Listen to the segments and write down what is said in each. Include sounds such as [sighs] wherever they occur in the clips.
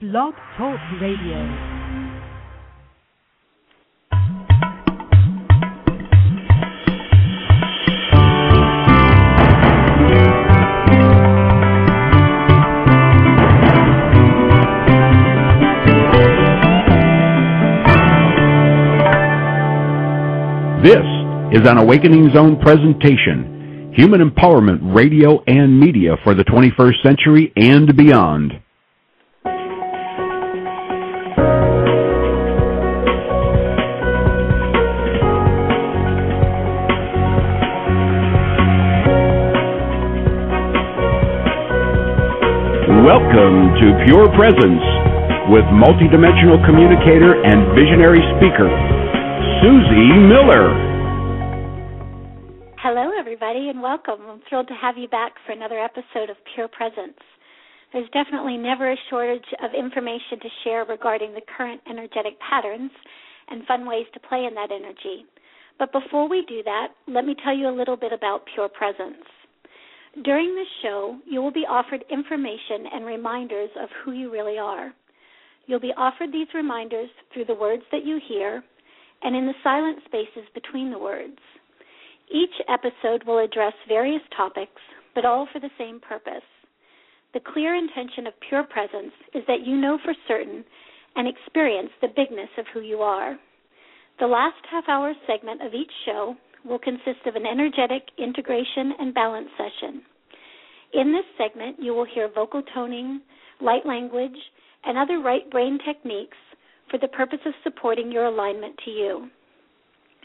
Blog Talk Radio. This is an Awakening Zone presentation, human empowerment radio and media for the 21st century and beyond. Welcome to Pure Presence with multidimensional communicator and visionary speaker, Susie Miller. Hello, everybody, and welcome. I'm thrilled to have you back for another episode of Pure Presence. There's definitely never a shortage of information to share regarding the current energetic patterns and fun ways to play in that energy. But before we do that, let me tell you a little bit about Pure Presence. During this show, you will be offered information and reminders of who you really are. You'll be offered these reminders through the words that you hear and in the silent spaces between the words. Each episode will address various topics, but all for the same purpose. The clear intention of Pure Presence is that you know for certain and experience the bigness of who you are. The last half hour segment of each show will consist of an energetic integration and balance session. In this segment, you will hear vocal toning, light language, and other right brain techniques for the purpose of supporting your alignment to you.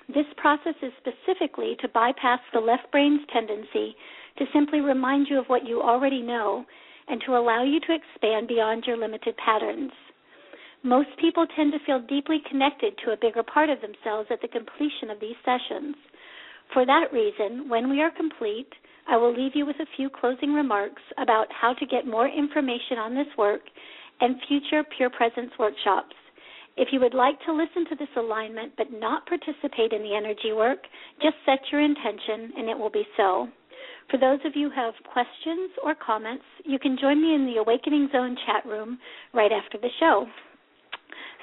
This process is specifically to bypass the left brain's tendency to simply remind you of what you already know and to allow you to expand beyond your limited patterns. Most people tend to feel deeply connected to a bigger part of themselves at the completion of these sessions. For that reason, when we are complete, I will leave you with a few closing remarks about how to get more information on this work and future Pure Presence workshops. If you would like to listen to this alignment but not participate in the energy work, just set your intention and it will be so. For those of you who have questions or comments, you can join me in the Awakening Zone chat room right after the show.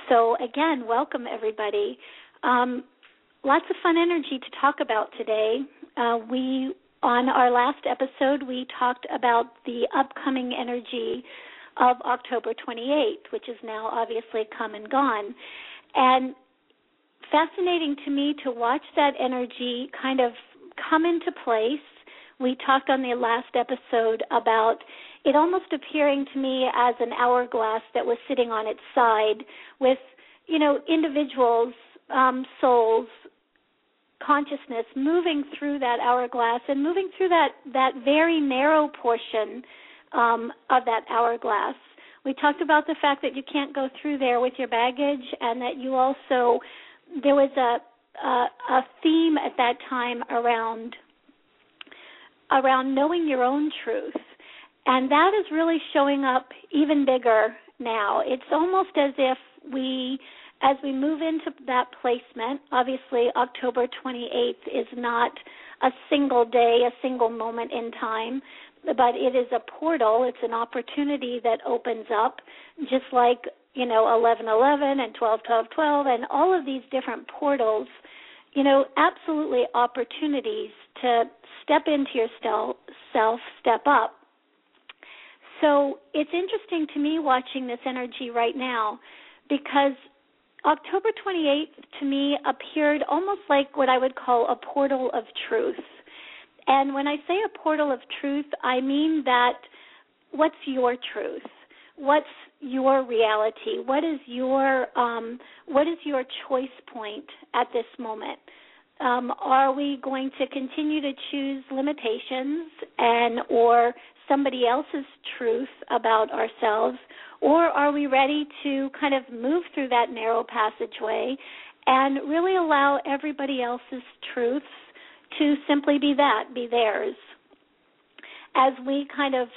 So, again, welcome everybody. Um, lots of fun energy to talk about today. Uh, we on our last episode we talked about the upcoming energy of October 28th, which is now obviously come and gone, and fascinating to me to watch that energy kind of come into place. We talked on the last episode about it almost appearing to me as an hourglass that was sitting on its side with, you know, individuals, um, souls consciousness moving through that hourglass and moving through that that very narrow portion um, of that hourglass. We talked about the fact that you can't go through there with your baggage, and that you also there was a a, a theme at that time around around knowing your own truth, and that is really showing up even bigger now. It's almost as if we as we move into that placement, obviously October 28th is not a single day, a single moment in time, but it is a portal. It's an opportunity that opens up, just like you know 1111 and 121212 and all of these different portals. You know, absolutely opportunities to step into your self, step up. So it's interesting to me watching this energy right now because October 28th to me appeared almost like what I would call a portal of truth. And when I say a portal of truth, I mean that what's your truth? What's your reality? What is your um, what is your choice point at this moment? Um, are we going to continue to choose limitations and or somebody else's truth about ourselves, or are we ready to kind of move through that narrow passageway and really allow everybody else's truths to simply be that, be theirs? As we kind of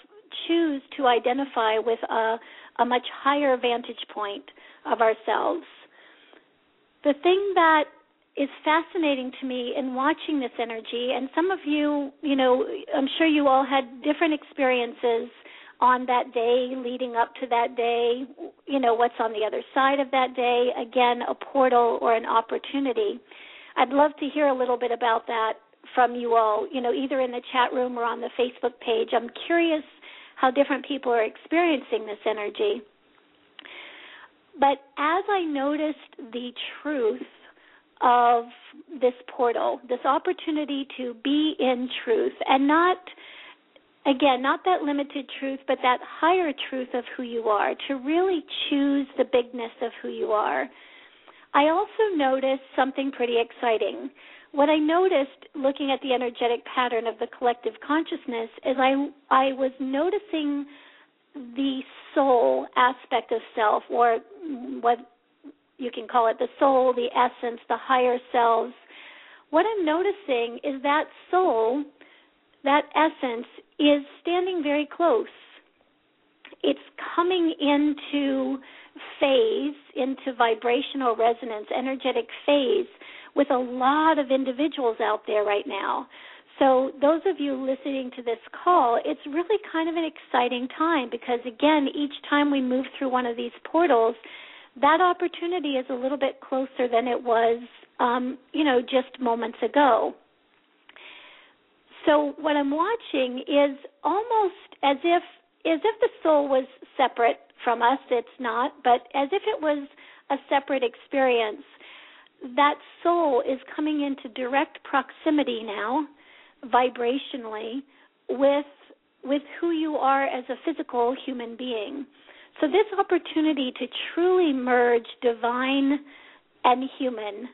choose to identify with a, a much higher vantage point of ourselves. The thing that is fascinating to me in watching this energy and some of you you know i'm sure you all had different experiences on that day, leading up to that day, you know, what's on the other side of that day, again, a portal or an opportunity. I'd love to hear a little bit about that from you all, you know, either in the chat room or on the Facebook page. I'm curious how different people are experiencing this energy. But as I noticed the truth of this portal, this opportunity to be in truth and not again, not that limited truth, but that higher truth of who you are, to really choose the bigness of who you are. I also noticed something pretty exciting. What I noticed looking at the energetic pattern of the collective consciousness is I I was noticing the soul aspect of self or what you can call it the soul, the essence, the higher selves. What I'm noticing is that soul, that essence is standing very close. It's coming into phase, into vibrational resonance, energetic phase with a lot of individuals out there right now. So, those of you listening to this call, it's really kind of an exciting time because, again, each time we move through one of these portals, that opportunity is a little bit closer than it was, um, you know, just moments ago. So what I'm watching is almost as if as if the soul was separate from us. It's not, but as if it was a separate experience. That soul is coming into direct proximity now, vibrationally, with with who you are as a physical human being. So this opportunity to truly merge divine and human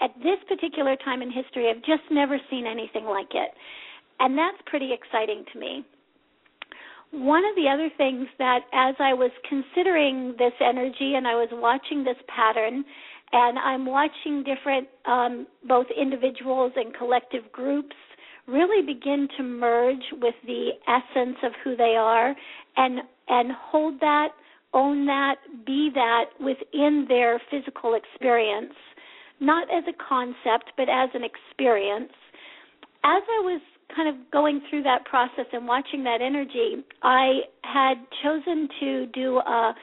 at this particular time in history, I've just never seen anything like it. And that's pretty exciting to me. One of the other things that, as I was considering this energy and I was watching this pattern, and I'm watching different, um, both individuals and collective groups really begin to merge with the essence of who they are and and hold that, own that, be that within their physical experience not as a concept, but as an experience. As I was kind of going through that process and watching that energy, I had chosen to do a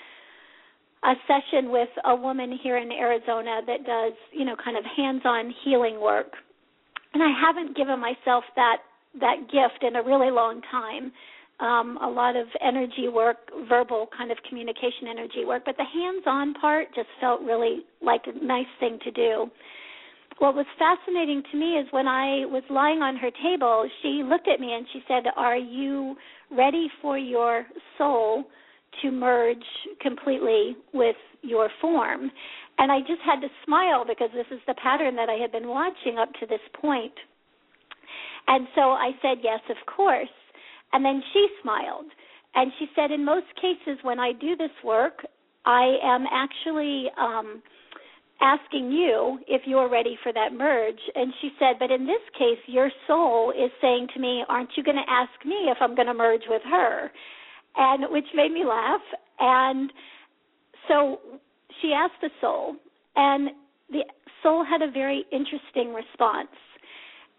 a session with a woman here in Arizona that does, you know, kind of hands-on healing work. And I haven't given myself that that gift in a really long time um, a lot of energy work, verbal kind of communication energy work, but the hands on part just felt really like a nice thing to do. What was fascinating to me is when I was lying on her table, she looked at me and she said, Are you ready for your soul to merge completely with your form? And I just had to smile because this is the pattern that I had been watching up to this point. And so I said, Yes, of course. And then she smiled. And she said, in most cases, when I do this work, I am actually um, asking you if you're ready for that merge. And she said, but in this case, your soul is saying to me, aren't you going to ask me if I'm going to merge with her? And which made me laugh. And so she asked the soul, and the soul had a very interesting response.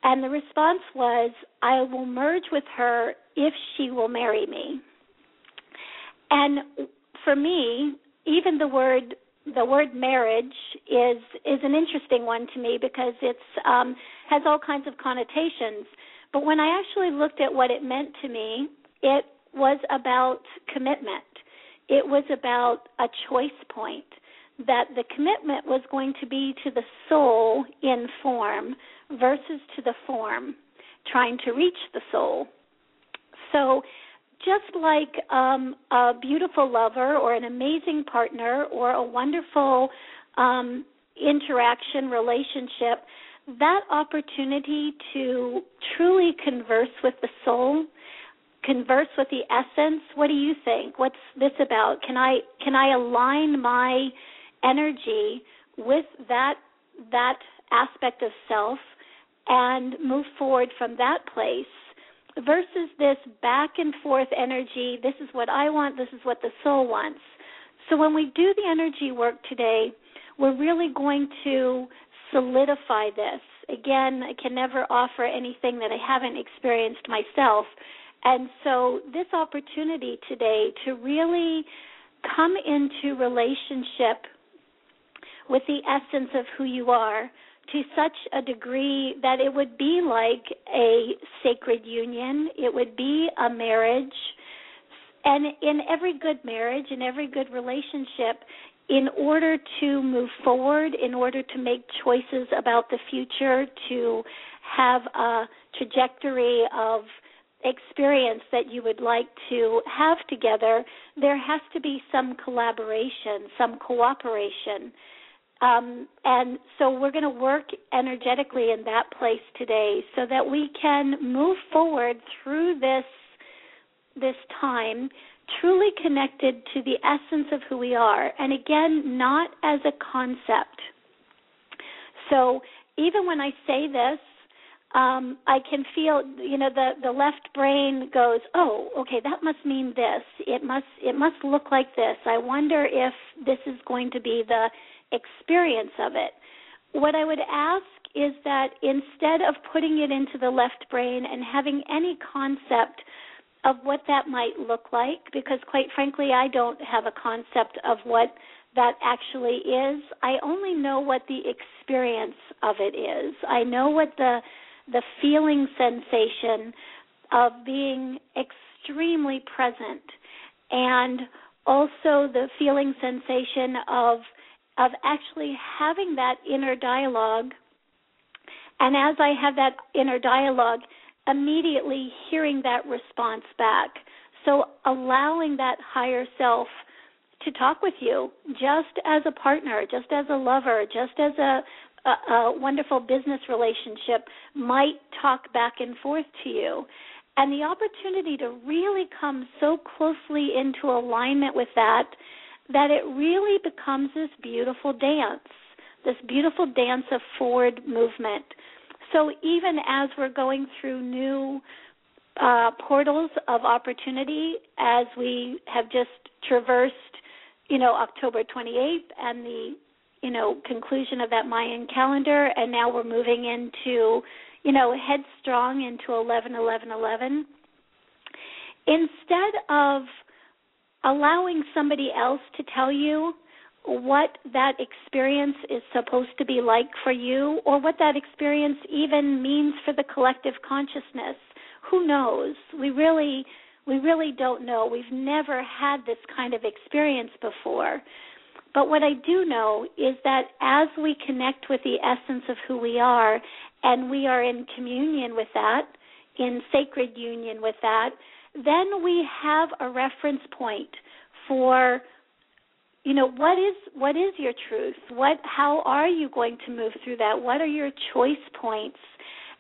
And the response was, I will merge with her if she will marry me. And for me, even the word the word marriage is is an interesting one to me because it's um has all kinds of connotations. But when I actually looked at what it meant to me, it was about commitment. It was about a choice point that the commitment was going to be to the soul in form versus to the form, trying to reach the soul. So, just like um, a beautiful lover or an amazing partner or a wonderful um, interaction relationship, that opportunity to truly converse with the soul, converse with the essence. What do you think? What's this about? Can I can I align my energy with that that aspect of self and move forward from that place versus this back and forth energy this is what I want, this is what the soul wants. So when we do the energy work today, we're really going to solidify this. Again, I can never offer anything that I haven't experienced myself. And so, this opportunity today to really come into relationship with the essence of who you are to such a degree that it would be like a sacred union, it would be a marriage. And in every good marriage, in every good relationship, in order to move forward, in order to make choices about the future, to have a trajectory of experience that you would like to have together, there has to be some collaboration, some cooperation. Um, and so we're going to work energetically in that place today so that we can move forward through this this time truly connected to the essence of who we are and again not as a concept so even when i say this um, I can feel, you know, the the left brain goes, oh, okay, that must mean this. It must it must look like this. I wonder if this is going to be the experience of it. What I would ask is that instead of putting it into the left brain and having any concept of what that might look like, because quite frankly, I don't have a concept of what that actually is. I only know what the experience of it is. I know what the the feeling sensation of being extremely present and also the feeling sensation of of actually having that inner dialogue and as I have that inner dialogue immediately hearing that response back so allowing that higher self to talk with you just as a partner just as a lover just as a a, a wonderful business relationship might talk back and forth to you. And the opportunity to really come so closely into alignment with that that it really becomes this beautiful dance, this beautiful dance of forward movement. So even as we're going through new uh, portals of opportunity, as we have just traversed, you know, October 28th and the you know conclusion of that Mayan calendar, and now we're moving into you know headstrong into eleven eleven eleven. Instead of allowing somebody else to tell you what that experience is supposed to be like for you or what that experience even means for the collective consciousness. Who knows? We really we really don't know. We've never had this kind of experience before. But what I do know is that as we connect with the essence of who we are and we are in communion with that, in sacred union with that, then we have a reference point for you know what is what is your truth? What how are you going to move through that? What are your choice points?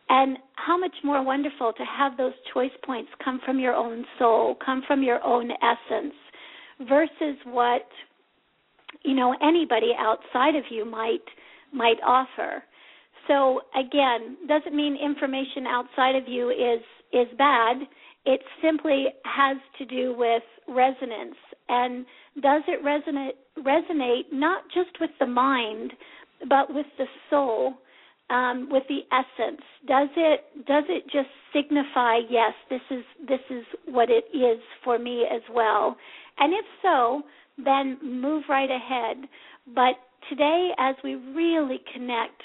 And how much more wonderful to have those choice points come from your own soul come from your own essence versus what you know anybody outside of you might might offer. So again doesn't mean information outside of you is is bad it simply has to do with resonance. And does it resonate resonate not just with the mind but with the soul um, with the essence? Does it does it just signify yes this is this is what it is for me as well? And if so then move right ahead. But today, as we really connect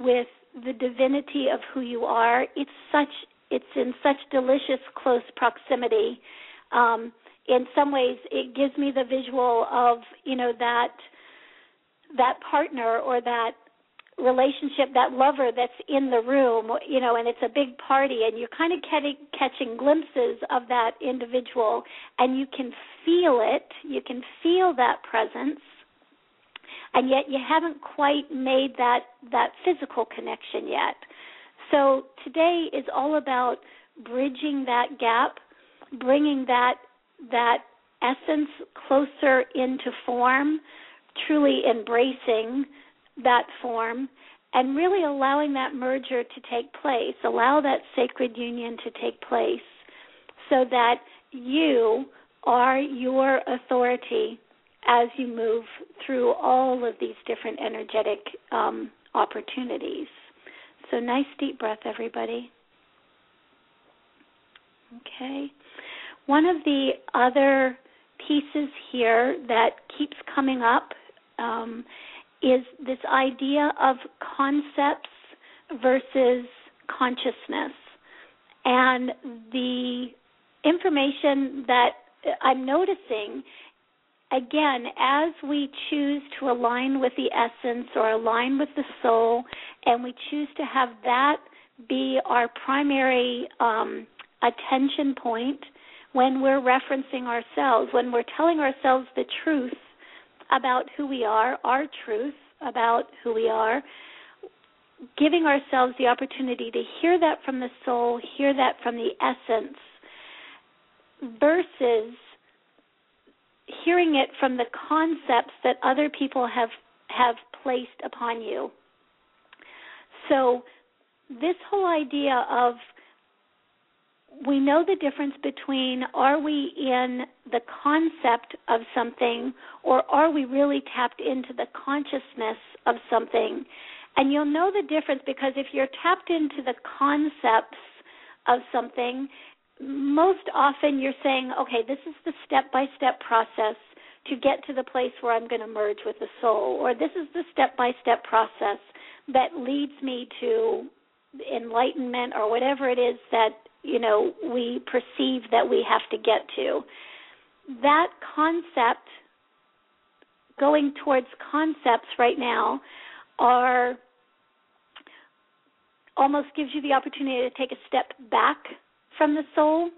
with the divinity of who you are, it's such it's in such delicious close proximity. Um, in some ways, it gives me the visual of you know that that partner or that relationship, that lover that's in the room, you know, and it's a big party, and you're kind of catching, catching glimpses of that individual, and you can feel it, you can feel that presence, and yet you haven't quite made that that physical connection yet. So today is all about bridging that gap, bringing that that essence closer into form, truly embracing that form and really allowing that merger to take place, allow that sacred union to take place so that you are your authority as you move through all of these different energetic um, opportunities. So, nice deep breath, everybody. Okay. One of the other pieces here that keeps coming up um, is this idea of concepts versus consciousness. And the information that I'm noticing, again, as we choose to align with the essence or align with the soul, and we choose to have that be our primary um, attention point when we're referencing ourselves, when we're telling ourselves the truth about who we are, our truth about who we are, giving ourselves the opportunity to hear that from the soul, hear that from the essence, versus hearing it from the concepts that other people have have placed upon you. So this whole idea of we know the difference between are we in the concept of something or are we really tapped into the consciousness of something. And you'll know the difference because if you're tapped into the concepts of something, most often you're saying, okay, this is the step by step process to get to the place where I'm going to merge with the soul, or this is the step by step process that leads me to enlightenment or whatever it is that you know we perceive that we have to get to. That concept going towards concepts right now are almost gives you the opportunity to take a step back from the soul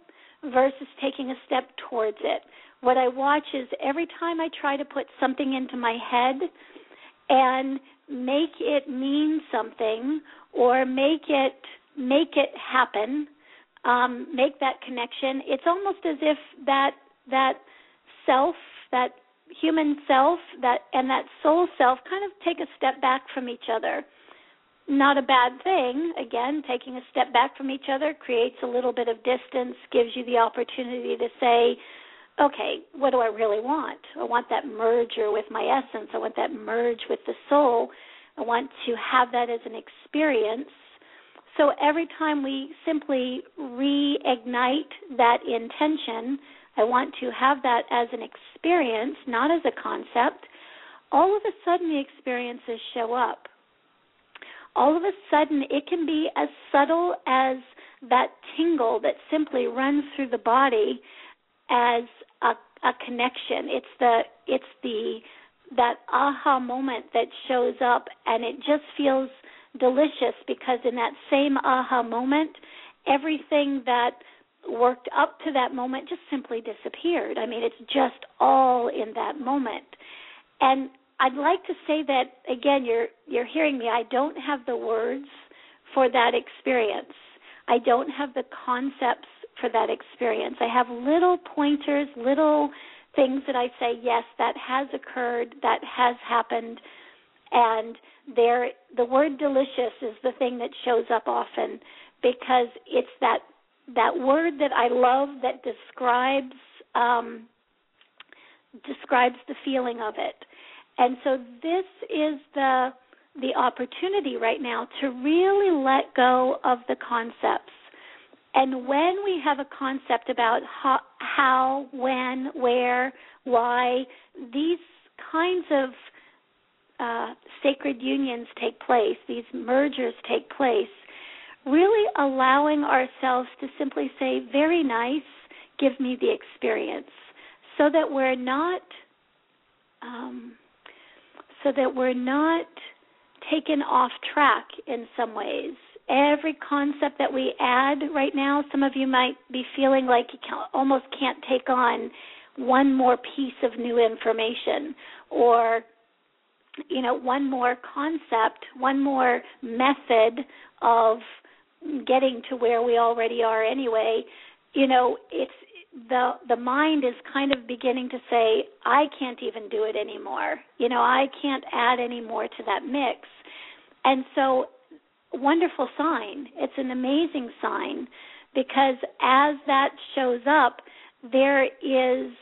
versus taking a step towards it. What I watch is every time I try to put something into my head and make it mean something or make it make it happen, um, make that connection, it's almost as if that that self, that human self, that and that soul self kind of take a step back from each other not a bad thing. Again, taking a step back from each other creates a little bit of distance, gives you the opportunity to say, okay, what do I really want? I want that merger with my essence. I want that merge with the soul. I want to have that as an experience. So every time we simply reignite that intention, I want to have that as an experience, not as a concept, all of a sudden the experiences show up all of a sudden it can be as subtle as that tingle that simply runs through the body as a, a connection. It's the it's the that aha moment that shows up and it just feels delicious because in that same aha moment everything that worked up to that moment just simply disappeared. I mean, it's just all in that moment. And I'd like to say that again. You're you're hearing me. I don't have the words for that experience. I don't have the concepts for that experience. I have little pointers, little things that I say, yes, that has occurred, that has happened, and there the word delicious is the thing that shows up often because it's that that word that I love that describes um, describes the feeling of it. And so this is the the opportunity right now to really let go of the concepts. And when we have a concept about how, how when, where, why, these kinds of uh, sacred unions take place, these mergers take place, really allowing ourselves to simply say, very nice, give me the experience, so that we're not um, so that we're not taken off track in some ways. Every concept that we add right now, some of you might be feeling like you can, almost can't take on one more piece of new information or you know one more concept one more method of getting to where we already are anyway you know it's the the mind is kind of beginning to say i can't even do it anymore. You know i can't add any more to that mix. And so wonderful sign. It's an amazing sign because as that shows up there is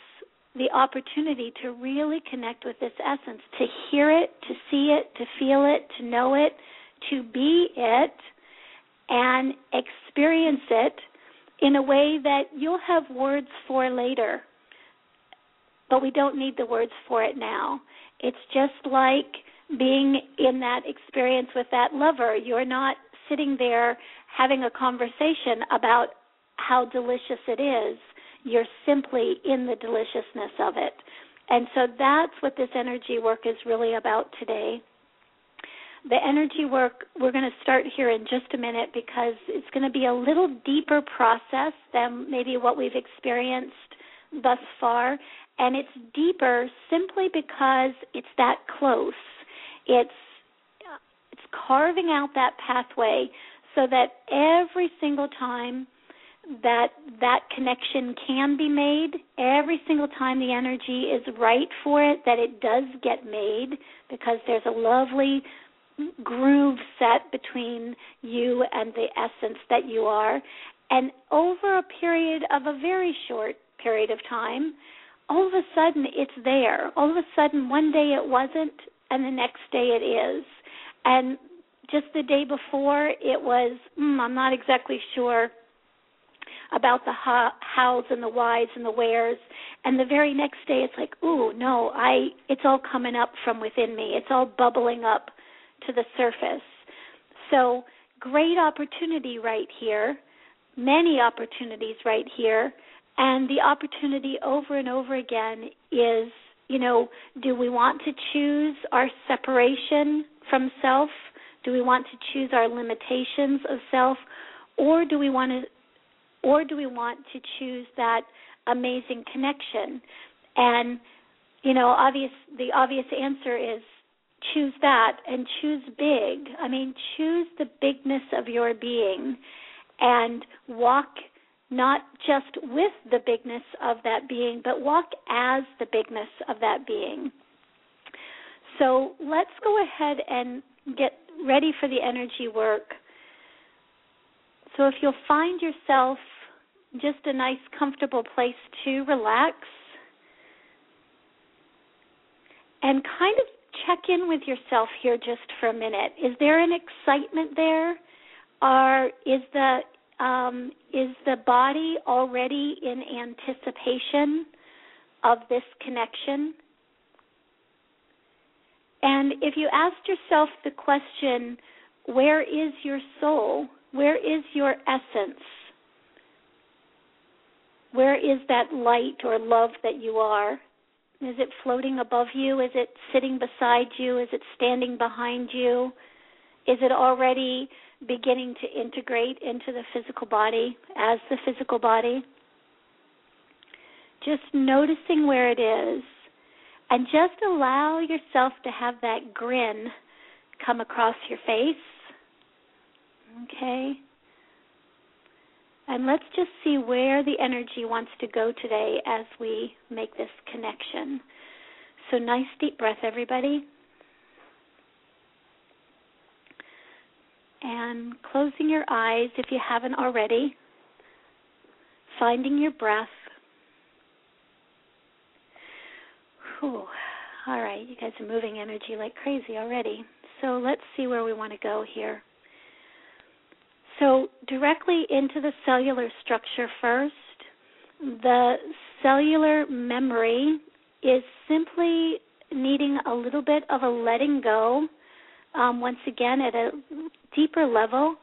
the opportunity to really connect with this essence to hear it to see it to feel it to know it to be it and experience it in a way that you'll have words for later. But we don't need the words for it now. It's just like being in that experience with that lover. You're not sitting there having a conversation about how delicious it is. You're simply in the deliciousness of it. And so that's what this energy work is really about today. The energy work, we're going to start here in just a minute because it's going to be a little deeper process than maybe what we've experienced thus far. And it's deeper simply because it's that close. It's it's carving out that pathway so that every single time that that connection can be made every single time the energy is right for it that it does get made because there's a lovely groove set between you and the essence that you are. And over a period of a very short period of time all of a sudden it's there. All of a sudden one day it wasn't and the next day it is. And just the day before it was mm, i'm not exactly sure about the how, hows and the whys and the wheres. And the very next day it's like ooh no i it's all coming up from within me. It's all bubbling up to the surface. So great opportunity right here many opportunities right here and the opportunity over and over again is you know do we want to choose our separation from self? Do we want to choose our limitations of self? Or do we want to or do we want to choose that amazing connection? And you know, obvious the obvious answer is choose that and choose big. I mean, choose the bigness of your being and walk not just with the bigness of that being, but walk as the bigness of that being. So let's go ahead and get ready for the energy work. So if you'll find yourself just a nice, comfortable place to relax and kind of check in with yourself here just for a minute. Is there an excitement there? Or is the um, is the body already in anticipation of this connection? And if you asked yourself the question, where is your soul? Where is your essence? Where is that light or love that you are? Is it floating above you? Is it sitting beside you? Is it standing behind you? Is it already beginning to integrate into the physical body as the physical body? Just noticing where it is and just allow yourself to have that grin come across your face. Okay? And let's just see where the energy wants to go today as we make this connection. So, nice deep breath, everybody. And closing your eyes if you haven't already. Finding your breath. Whew. All right, you guys are moving energy like crazy already. So, let's see where we want to go here. So, directly into the cellular structure first, the cellular memory is simply needing a little bit of a letting go, um, once again at a deeper level.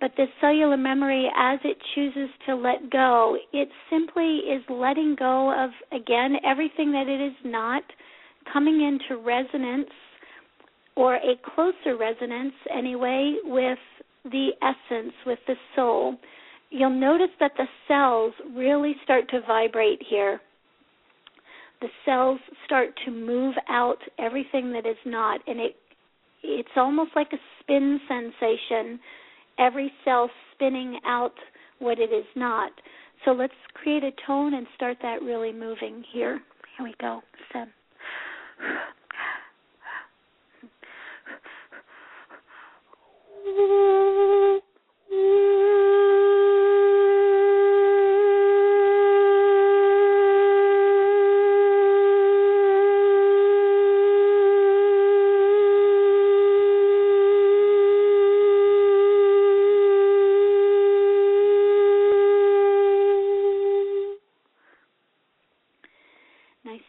But this cellular memory, as it chooses to let go, it simply is letting go of, again, everything that it is not, coming into resonance or a closer resonance anyway with the essence, with the soul, you'll notice that the cells really start to vibrate here. The cells start to move out everything that is not, and it it's almost like a spin sensation. Every cell spinning out what it is not. So let's create a tone and start that really moving here. Here we go. Seven. Nice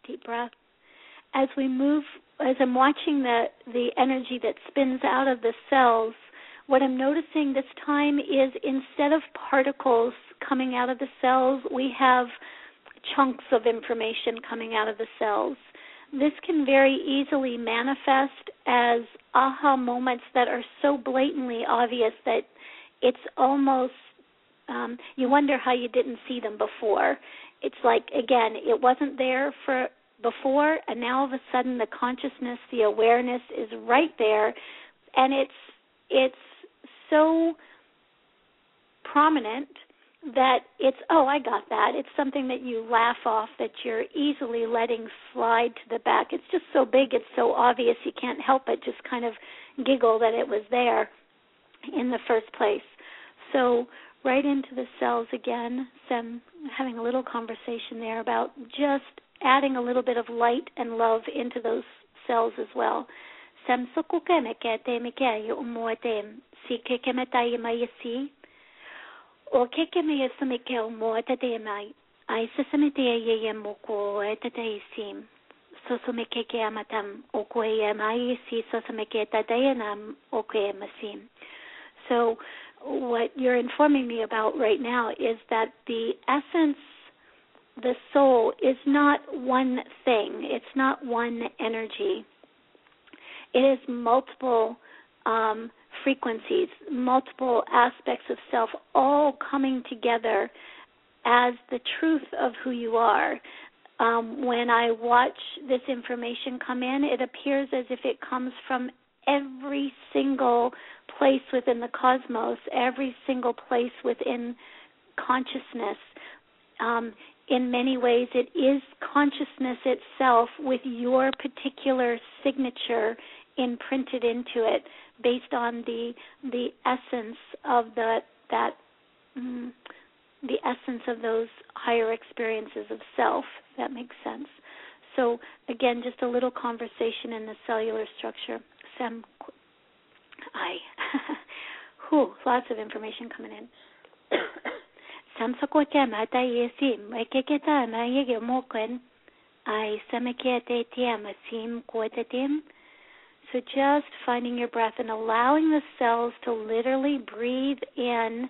deep breath. As we move, as I'm watching the the energy that spins out of the cells what I'm noticing this time is instead of particles coming out of the cells, we have chunks of information coming out of the cells. This can very easily manifest as aha moments that are so blatantly obvious that it's almost um, you wonder how you didn't see them before. It's like again, it wasn't there for before, and now all of a sudden the consciousness, the awareness is right there, and it's it's so prominent that it's oh I got that. It's something that you laugh off that you're easily letting slide to the back. It's just so big, it's so obvious you can't help but just kind of giggle that it was there in the first place. So right into the cells again. Some having a little conversation there about just adding a little bit of light and love into those cells as well. Sam sukuke me ke te me yo si ke ke mai si. O ke ke me me ke o mo te mai ai me te ye ye mo ko e te te sim so so me ke ke amatam o ko e mai si so so me ke te te na o e masim so what you're informing me about right now is that the essence the soul is not one thing it's not one energy. It is multiple um, frequencies multiple aspects of self all coming together as the truth of who you are um, when I watch this information come in, it appears as if it comes from every single place within the cosmos, every single place within consciousness. Um, in many ways, it is consciousness itself with your particular signature imprinted into it, based on the the essence of the that mm, the essence of those higher experiences of self. That makes sense. So again, just a little conversation in the cellular structure. Sam I. [laughs] Whew, lots of information coming in. [coughs] Samsakote mata yesim, ekeketa na yege mokwen. I samekete tiam asim kotetim. So just finding your breath and allowing the cells to literally breathe in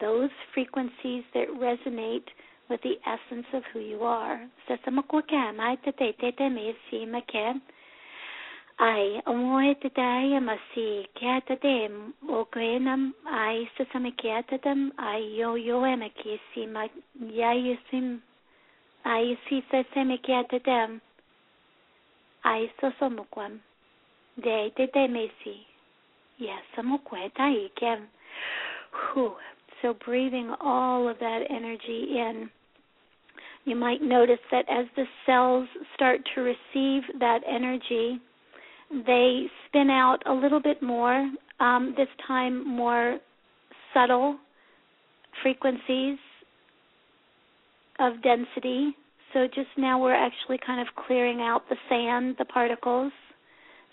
those frequencies that resonate with the essence of who you are. Sasamakoke maite te tai ai sasame ai yo ai si de te te mesi yes kem so breathing all of that energy in you might notice that as the cells start to receive that energy they spin out a little bit more, um, this time more subtle frequencies of density. So just now we're actually kind of clearing out the sand, the particles.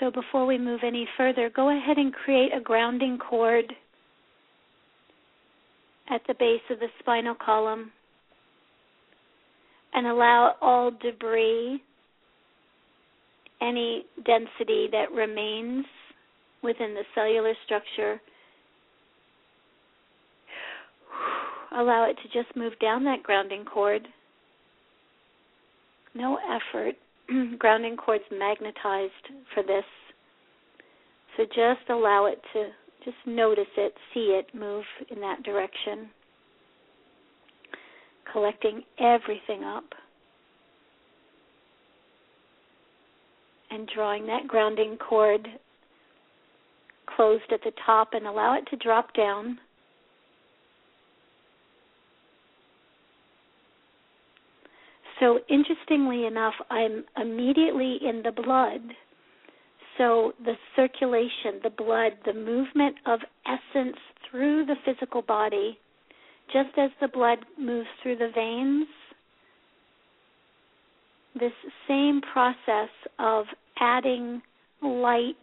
So before we move any further, go ahead and create a grounding cord at the base of the spinal column and allow all debris, any density that remains within the cellular structure allow it to just move down that grounding cord. No effort. [clears throat] grounding cord's magnetized for this. So just allow it to just notice it, see it move in that direction. Collecting everything up. And drawing that grounding cord closed at the top and allow it to drop down So, interestingly enough, I'm immediately in the blood So the circulation, the blood, the movement of essence through the physical body, just as the blood moves through the veins, this same process of adding light,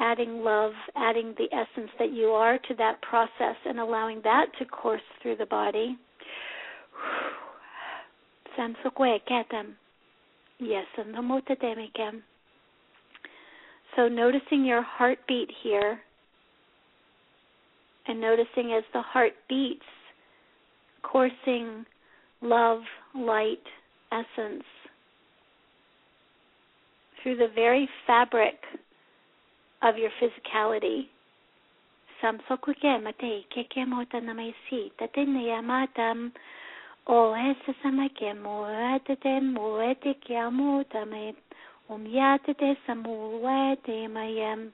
adding love, adding the essence that you are to that process, and allowing that to course through the body. Yes, So noticing your heartbeat here and noticing as the heart beats, coursing love, light, essence through the very fabric of your physicality. Samsokukemate kekemota namaisi tatinayamatam o esasamake muetete muete kiamutame umyatete samuete mayem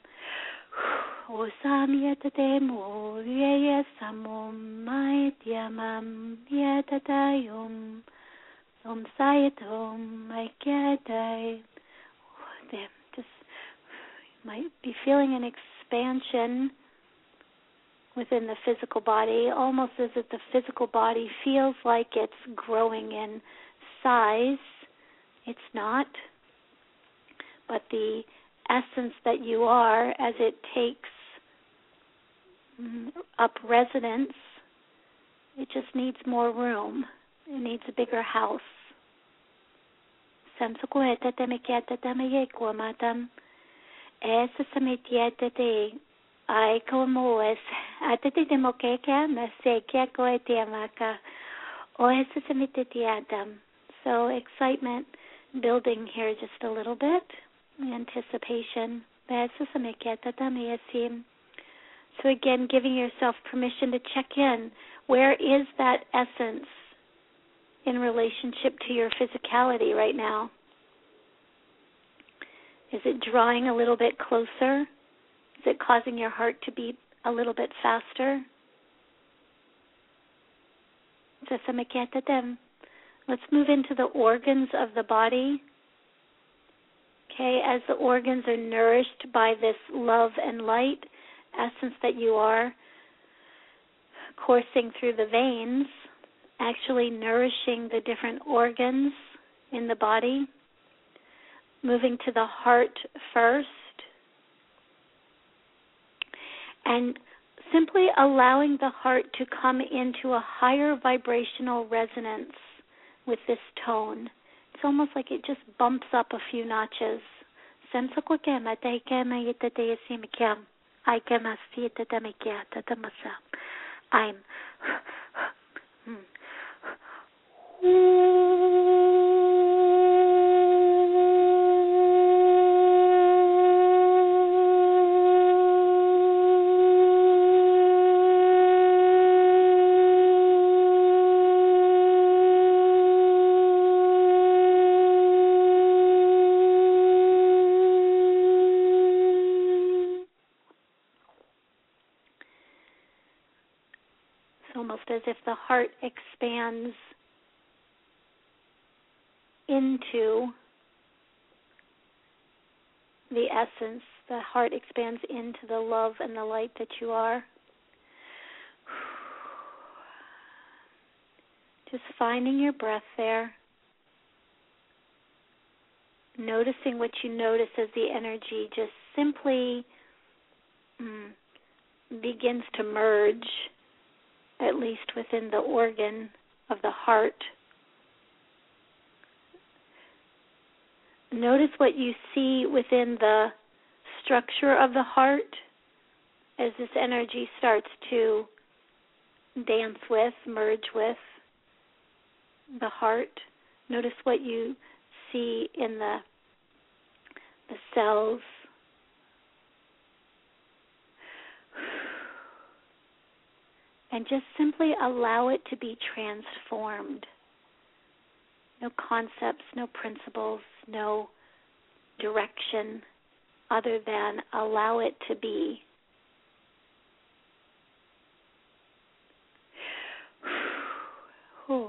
Osamiyatate muryaya samum maityamam yatatayum somsayatum aikyatai. Oh, just you might be feeling an expansion within the physical body, almost as if the physical body feels like it's growing in size. It's not. But the essence that you are, as it takes mm, up residence, it just needs more room. It needs a bigger house. Samitietete ai komoes atete demokeka na sekia koetiamaka o esa samitetiatam. So excitement building here just a little bit anticipation. So, again, giving yourself permission to check in. Where is that essence in relationship to your physicality right now? Is it drawing a little bit closer? It causing your heart to beat a little bit faster? Let's move into the organs of the body. Okay, as the organs are nourished by this love and light essence that you are coursing through the veins, actually nourishing the different organs in the body, moving to the heart first, and simply allowing the heart to come into a higher vibrational resonance with this tone it's almost like it just bumps up a few notches. I'm if the heart expands into the essence, the heart expands into the love and the light that you are. [sighs] Just finding your breath there. Noticing what you notice as the energy just simply mm, begins to merge at least within the organ of the heart. Notice what you see within the structure of the heart as this energy starts to dance with, merge with the heart. Notice what you see in the the cells and just simply allow it to be transformed. No concepts, no principles, no direction other than allow it to be. [sighs]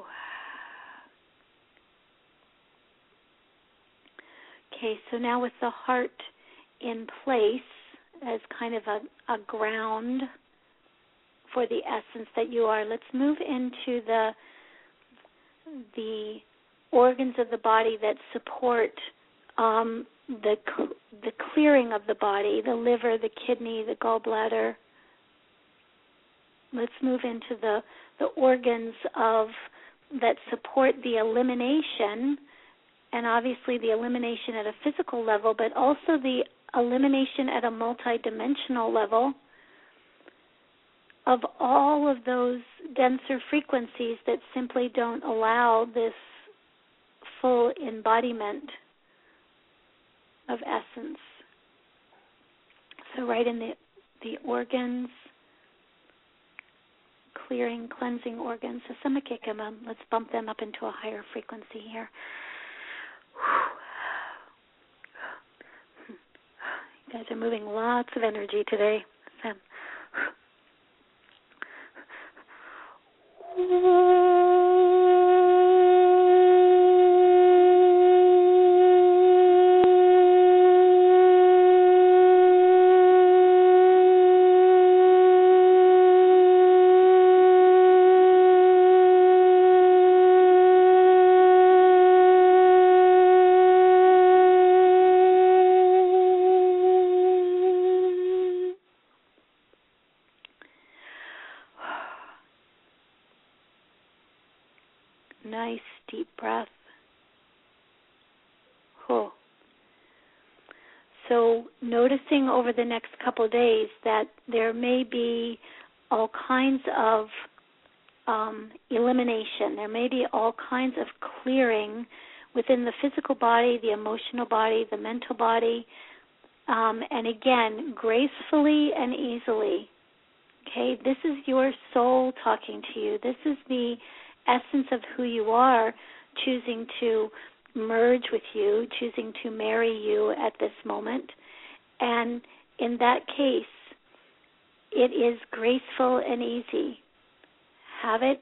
Okay, so now with the heart in place as kind of a, a ground for the essence that you are, let's move into the the organs of the body that support um, the the clearing of the body, the liver, the kidney, the gallbladder. Let's move into the the organs of that support the elimination and obviously the elimination at a physical level, but also the elimination at a multidimensional level of all of those denser frequencies that simply don't allow this full embodiment of essence. So right in the the organs, clearing, cleansing organs. So some let's bump them up into a higher frequency here. You guys are moving lots of energy today. the Mm-hmm. There may be all kinds of clearing within the physical body, the emotional body, the mental body, um, and again, gracefully and easily. Okay, this is your soul talking to you. This is the essence of who you are choosing to merge with you, choosing to marry you at this moment. And in that case, it is graceful and easy. Have it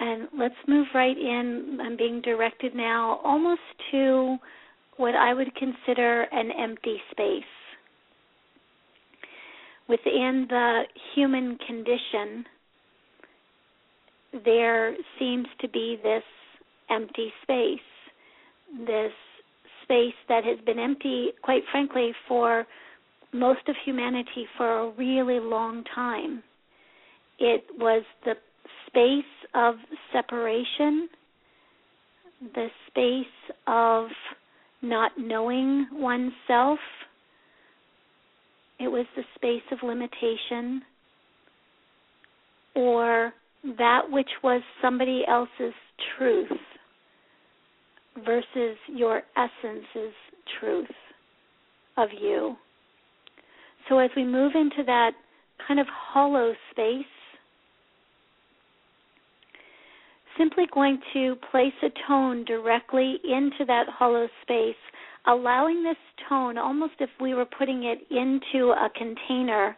And let's move right in. I'm being directed now almost to what I would consider an empty space. Within the human condition, there seems to be this empty space, this space that has been empty, quite frankly, for most of humanity for a really long time. It was the space of separation, the space of not knowing oneself. It was the space of limitation or that which was somebody else's truth versus your essence's truth of you. So as we move into that kind of hollow space, simply going to place a tone directly into that hollow space, allowing this tone, almost if we were putting it into a container,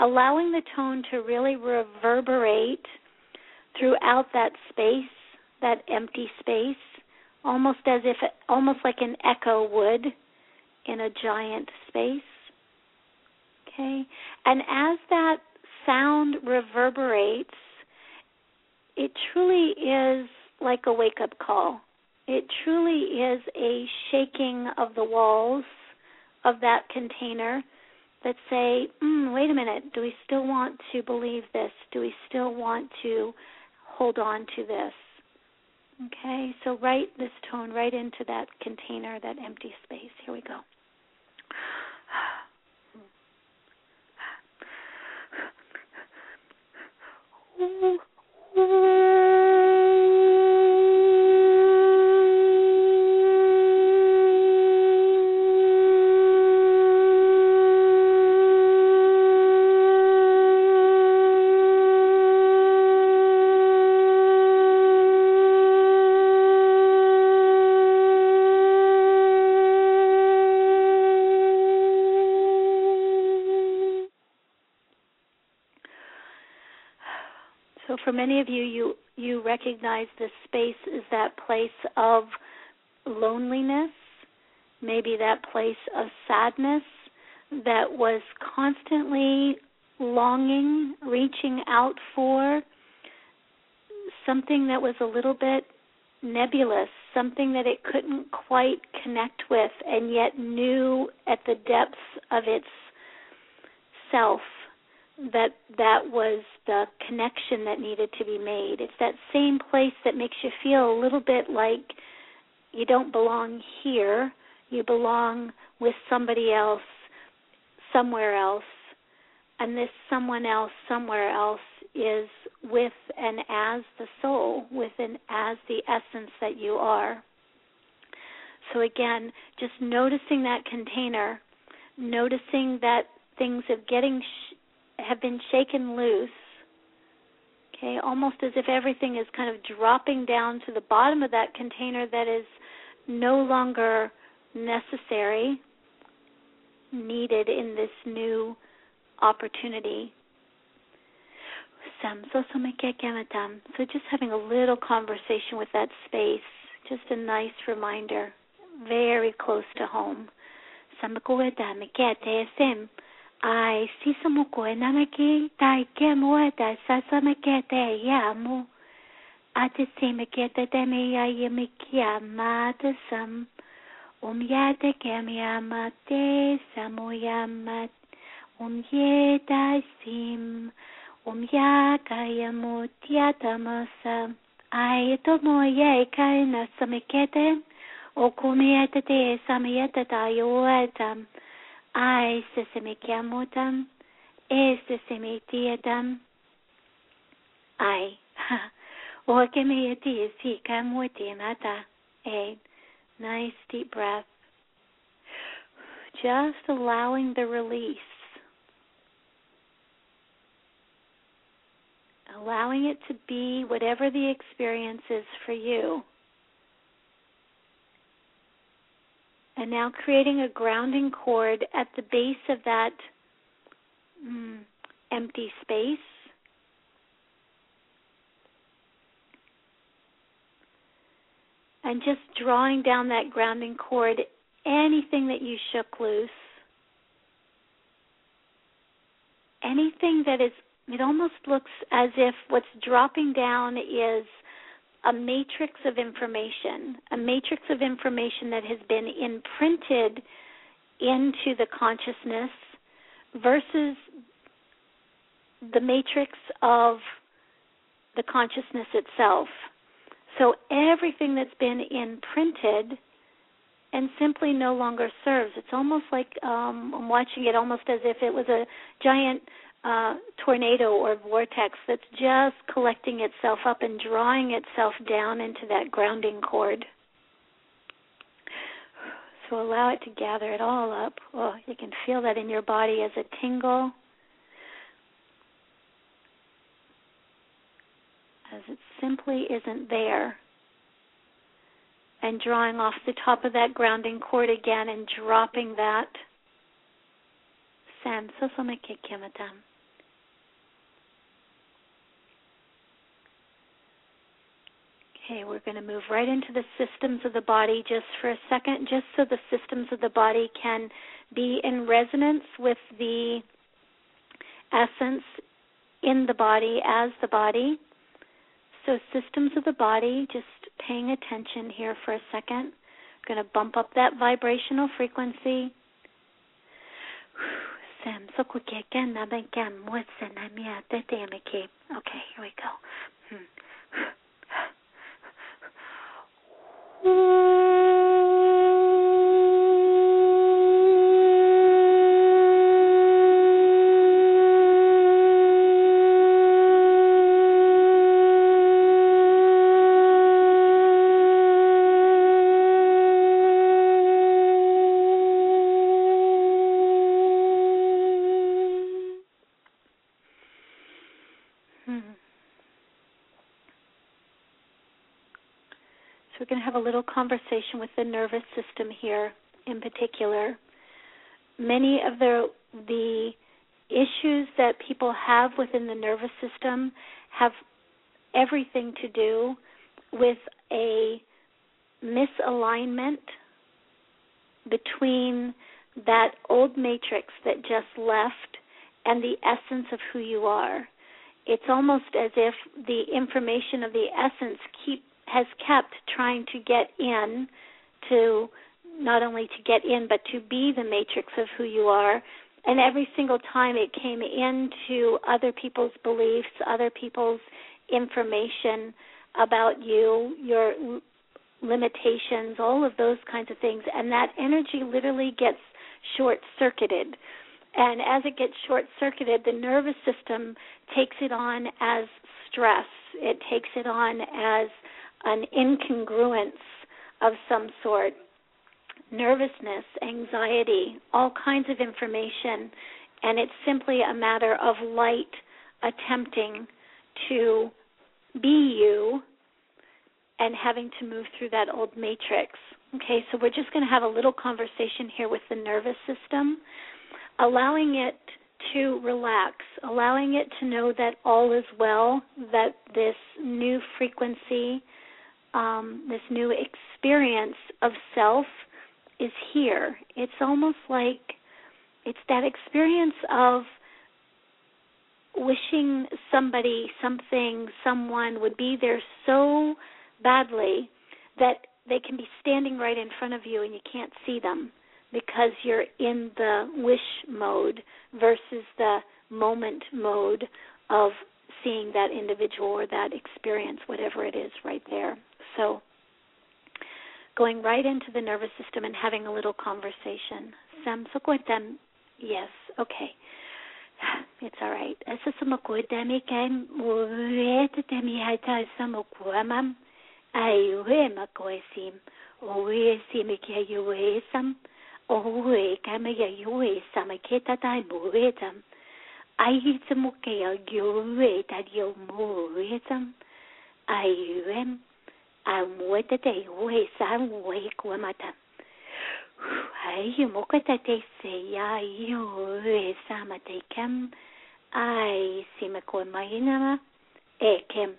allowing the tone to really reverberate throughout that space, that empty space, almost as if almost like an echo would in a giant space. Okay? And as that sound reverberates, it truly is like a wake up call. It truly is a shaking of the walls of that container that say, mm, wait a minute, do we still want to believe this? Do we still want to hold on to this? Okay, so write this tone right into that container, that empty space. Here we go. Mm-hmm. [laughs] for many of you, you you recognize this space is that place of loneliness, maybe that place of sadness that was constantly longing, reaching out for something that was a little bit nebulous, something that it couldn't quite connect with, and yet knew at the depths of its self that that was the connection that needed to be made. It's that same place that makes you feel a little bit like you don't belong here, you belong with somebody else, somewhere else, and this someone else, somewhere else is with and as the soul, with and as the essence that you are. So again, just noticing that container, noticing that things of getting have been shaken loose. Okay, almost as if everything is kind of dropping down to the bottom of that container that is no longer necessary, needed in this new opportunity. So just having a little conversation with that space, just a nice reminder, very close to home. Ai si samo ko e nana ki tai ke mo ta sa sa me ke te ya mo a te se me ke te te me ya ye me ki a ma te sam. Um ya te ke me a ma te samo ya ma um ye ta sim. Um ya ka ya mo tia ta ma sa ai to mo ye ka na sa me ke te o ko me te te sa me te ta yo ta Ai se se me kiamutam, este se me tietam. Ai, o ke me yati si kamuti mata. A nice deep breath. Just allowing the release. Allowing it to be whatever the experience is for you. And now creating a grounding cord at the base of that mm, empty space. And just drawing down that grounding cord, anything that you shook loose, anything that is, it almost looks as if what's dropping down is a matrix of information, a matrix of information that has been imprinted into the consciousness versus the matrix of the consciousness itself. So everything that's been imprinted and simply no longer serves. It's almost like um, I'm watching it almost as if it was a giant uh, tornado or vortex that's just collecting itself up and drawing itself down into that grounding cord. So allow it to gather it all up. Oh, you can feel that in your body as a tingle. As it simply isn't there. And drawing off the top of that grounding cord again and dropping that. Sam, so so Okay, we're going to move right into the systems of the body just for a second, just so the systems of the body can be in resonance with the essence in the body as the body. So, systems of the body, just paying attention here for a second. Going to bump up that vibrational frequency. Okay, here we go. Mm-hmm. Hmm. conversation with the nervous system here in particular. Many of the the issues that people have within the nervous system have everything to do with a misalignment between that old matrix that just left and the essence of who you are. It's almost as if the information of the essence keep has kept trying to get in to not only to get in but to be the matrix of who you are. And every single time it came into other people's beliefs other people's information about you your limitations all of those kinds of things. And that energy literally gets short circuited and as it gets short circuited the nervous system takes it on as stress. It takes it on as an incongruence of some sort nervousness, anxiety, all kinds of information, and it's simply a matter of light attempting to be you and having to move through that old matrix. Okay, so we're just going to have a little conversation here with the nervous system, allowing it to relax, allowing it to know that all is well, that this new frequency, um, this new experience of self is here. It's almost like it's that experience of wishing somebody, something, someone would be there so badly that they can be standing right in front of you and you can't see them because you're in the wish mode versus the moment mode of seeing that individual or that experience, whatever it is, right there. So going right into the nervous system and having a little conversation. Sam them. Yes, okay. [sighs] It's all right. Esa samakuitami kaim uetami haita samukuamam aiwe makoesim owe simike yuesam owe kama ya yuesam keta tai buetam ai samuke ya yuwe tadio muetam aiwe a muete te ue sa ue kua mata ai mo ka ta te se ya io e sa ma te kem ai si me ko mai na ma e kem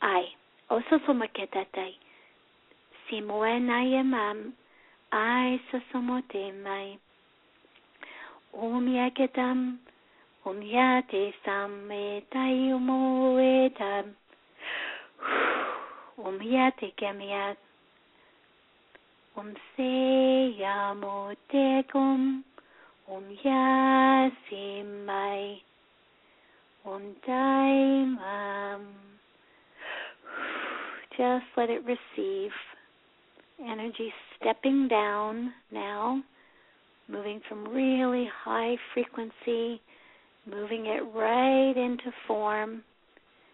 ai o so so ma ke ta te si mo e na e mam ai so so mo te mai o yamo te kum. Um ya simai. Um daimam. Just let it receive. Energy stepping down now, moving from really high frequency, moving it right into form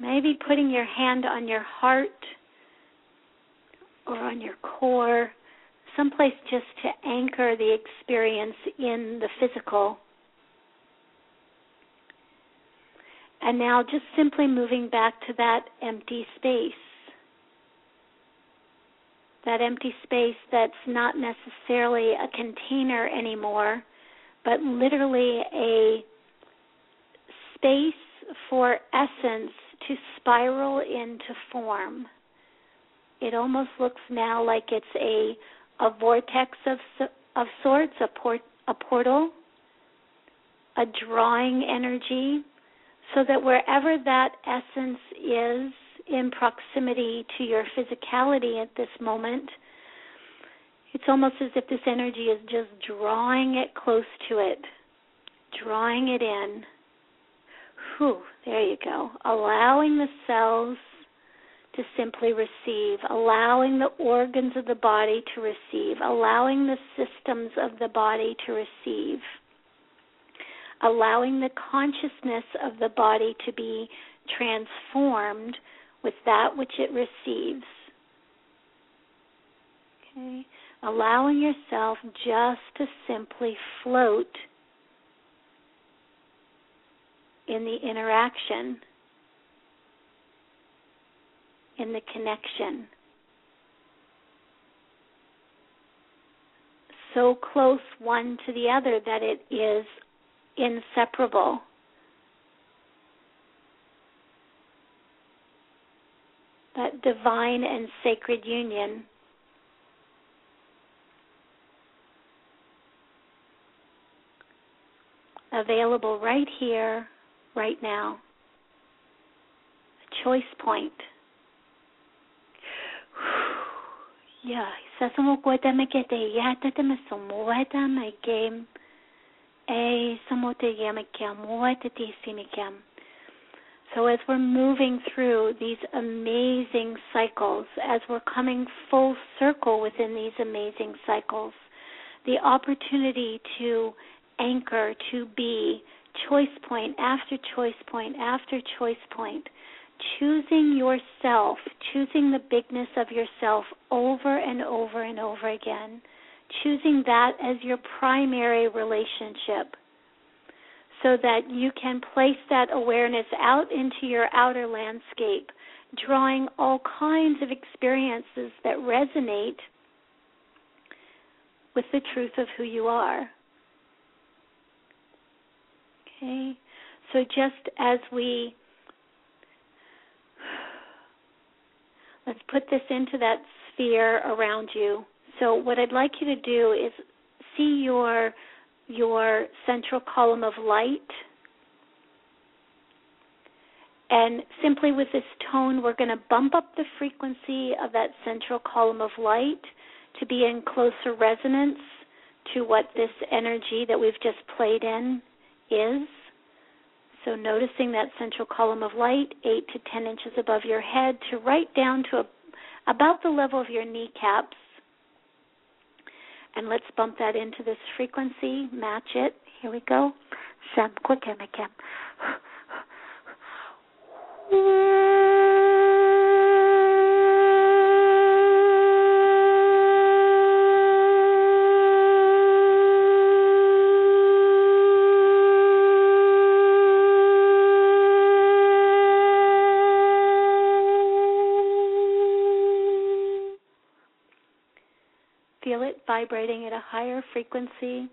maybe putting your hand on your heart or on your core, someplace just to anchor the experience in the physical. And now just simply moving back to that empty space. That empty space that's not necessarily a container anymore, but literally a space for essence to spiral into form it almost looks now like it's a a vortex of of sorts, a port a portal, a drawing energy, so that wherever that essence is in proximity to your physicality at this moment, it's almost as if this energy is just drawing it close to it, drawing it in. Whew, there you go. Allowing the cells to simply receive, allowing the organs of the body to receive, allowing the systems of the body to receive, allowing the consciousness of the body to be transformed with that which it receives. Okay. Allowing yourself just to simply float in the interaction, in the connection. So close one to the other that it is inseparable. That divine and sacred union. Available right here, right now. A choice point. [sighs] Eh, Simikiam. So as we're moving through these amazing cycles, as we're coming full circle within these amazing cycles, the opportunity to anchor, to be choice point after choice point after choice point, choosing yourself, choosing the bigness of yourself over and over and over again, choosing that as your primary relationship so that you can place that awareness out into your outer landscape, drawing all kinds of experiences that resonate with the truth of who you are. Okay? So just as we let's put this into that sphere around you. So what I'd like you to do is see your your central column of light. And simply with this tone, we're going to bump up the frequency of that central column of light to be in closer resonance to what this energy that we've just played in is. So noticing that central column of light, 8 to 10 inches above your head, to right down to a, about the level of your kneecaps. And let's bump that into this frequency, match it. Here we go. Sam quick again. Feel vibrating at a higher frequency.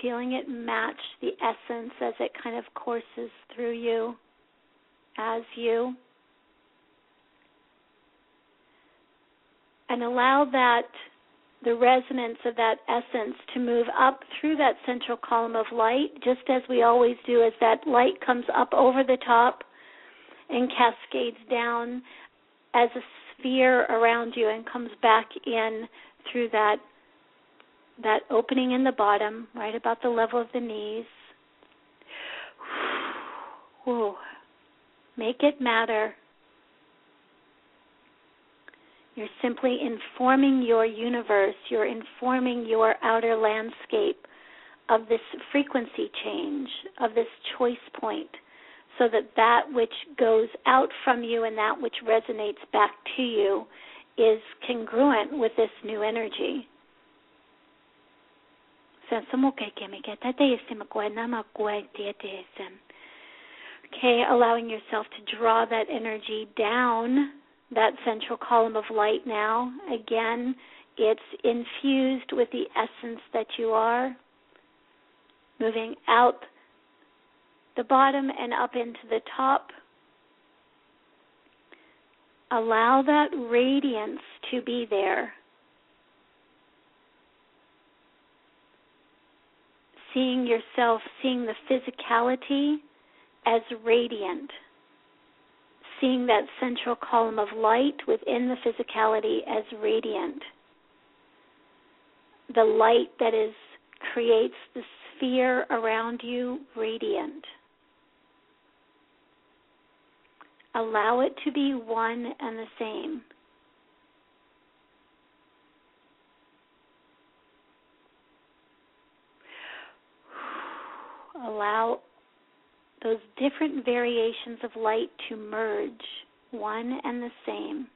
Feeling it match the essence as it kind of courses through you, as you. And allow that, the resonance of that essence to move up through that central column of light, just as we always do, as that light comes up over the top and cascades down as a sphere around you and comes back in through that that opening in the bottom, right about the level of the knees. [sighs] Make it matter. You're simply informing your universe, you're informing your outer landscape of this frequency change, of this choice point so that that which goes out from you and that which resonates back to you is congruent with this new energy. Okay, allowing yourself to draw that energy down that central column of light now. Again, it's infused with the essence that you are, moving out the bottom and up into the top. Allow that radiance to be there. Seeing yourself, seeing the physicality as radiant. Seeing that central column of light within the physicality as radiant. The light that is creates the sphere around you radiant. Allow it to be one and the same. Allow those different variations of light to merge, one and the same.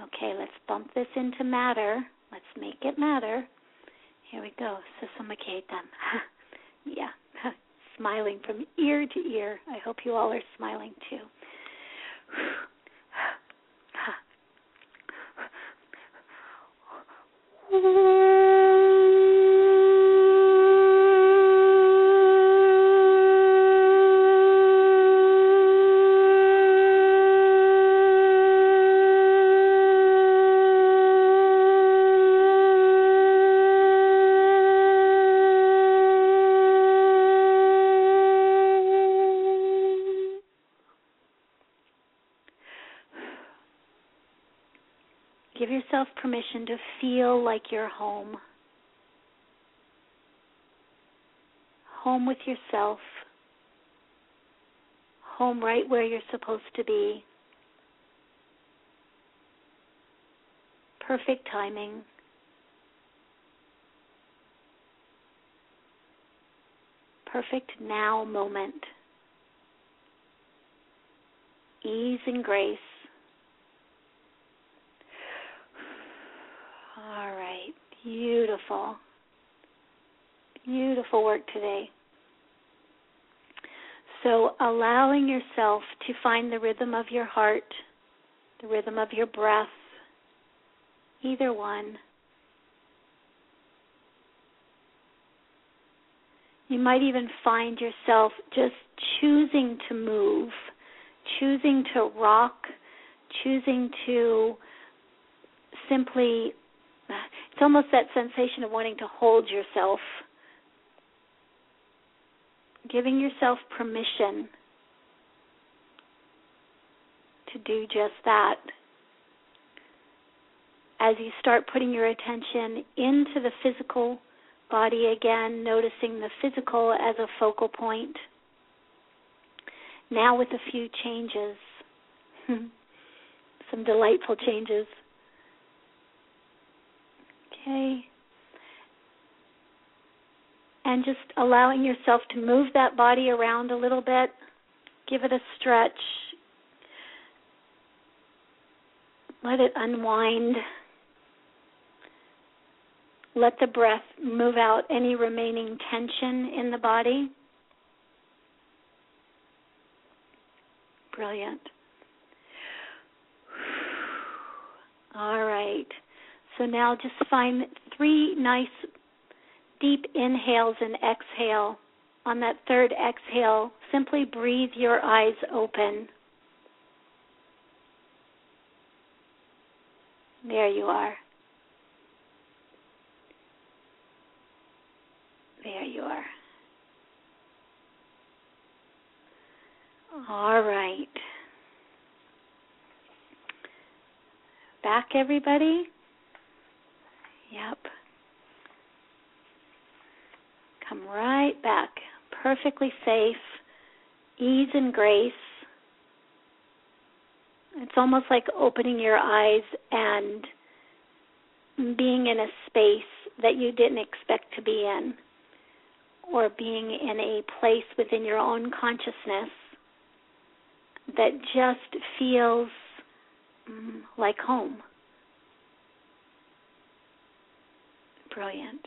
Okay, let's bump this into matter. Let's make it matter. Here we go. Susumaketam. yeah. smiling from ear to ear. I hope you all are smiling too. Feel like you're home. Home with yourself. Home right where you're supposed to be. Perfect timing. Perfect now moment. Ease and grace. Beautiful. Beautiful work today. So, allowing yourself to find the rhythm of your heart, the rhythm of your breath, either one. You might even find yourself just choosing to move, choosing to rock, choosing to simply almost that sensation of wanting to hold yourself, giving yourself permission to do just that. As you start putting your attention into the physical body again, noticing the physical as a focal point. Now, with a few changes, [laughs] some delightful changes. Okay. And just allowing yourself to move that body around a little bit. Give it a stretch. Let it unwind. Let the breath move out any remaining tension in the body. Brilliant. [sighs] All right. So now just find three nice deep inhales and exhale. On that third exhale, simply breathe your eyes open. There you are. There you are. All right. Back, everybody. Yep. Come right back. Perfectly safe, ease and grace. It's almost like opening your eyes and being in a space that you didn't expect to be in, or being in a place within your own consciousness that just feels mm, like home. Brilliant.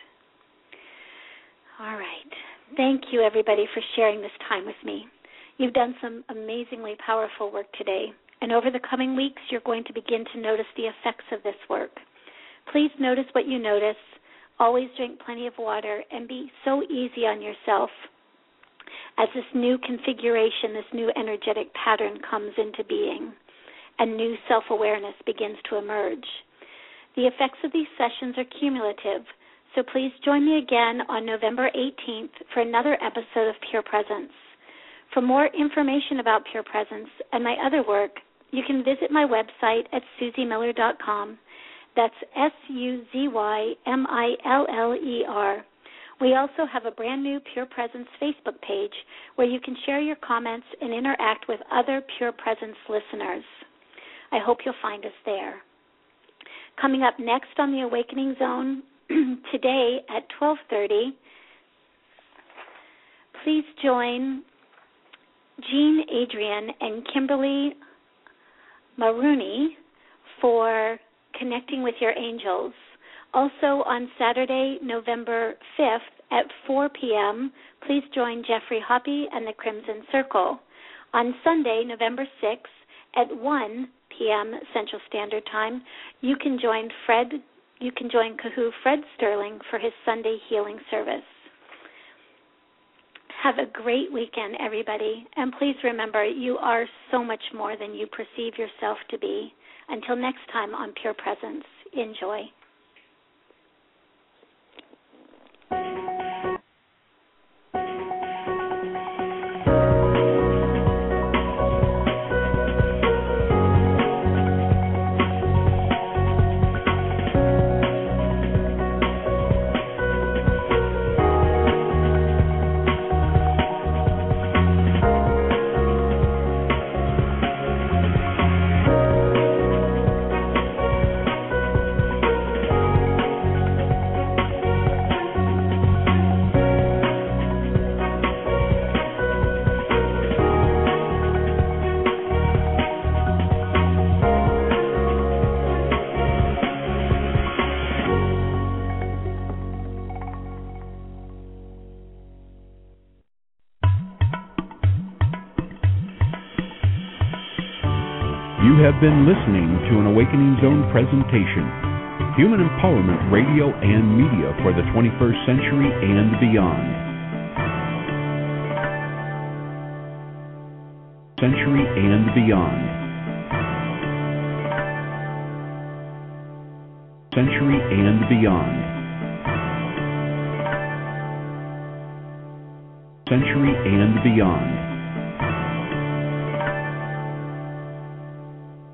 All right. Thank you, everybody, for sharing this time with me. You've done some amazingly powerful work today, and over the coming weeks, you're going to begin to notice the effects of this work. Please notice what you notice. Always drink plenty of water and be so easy on yourself as this new configuration, this new energetic pattern comes into being and new self awareness begins to emerge. The effects of these sessions are cumulative, so please join me again on November 18th for another episode of Pure Presence. For more information about Pure Presence and my other work, you can visit my website at suzymiller.com. That's S U Z Y M I L L E R. We also have a brand new Pure Presence Facebook page where you can share your comments and interact with other Pure Presence listeners. I hope you'll find us there. Coming up next on the Awakening Zone [clears throat] today at 12:30, please join Jean Adrienne and Kimberly Marooney for Connecting with Your Angels. Also on Saturday, November 5th at 4 p.m., please join Geoffrey Hoppe and the Crimson Circle. On Sunday, November 6th at 1 p.m. Central Standard Time, you can join Fred you can join Kahu Fred Sterling for his Sunday healing service. Have a great weekend, everybody. And please remember, you are so much more than you perceive yourself to be. Until next time on Pure Presence, enjoy. Have been listening to an Awakening Zone presentation, Human Empowerment Radio and Media for the 21st Century and Beyond. Century and Beyond. Century and Beyond. Century and Beyond.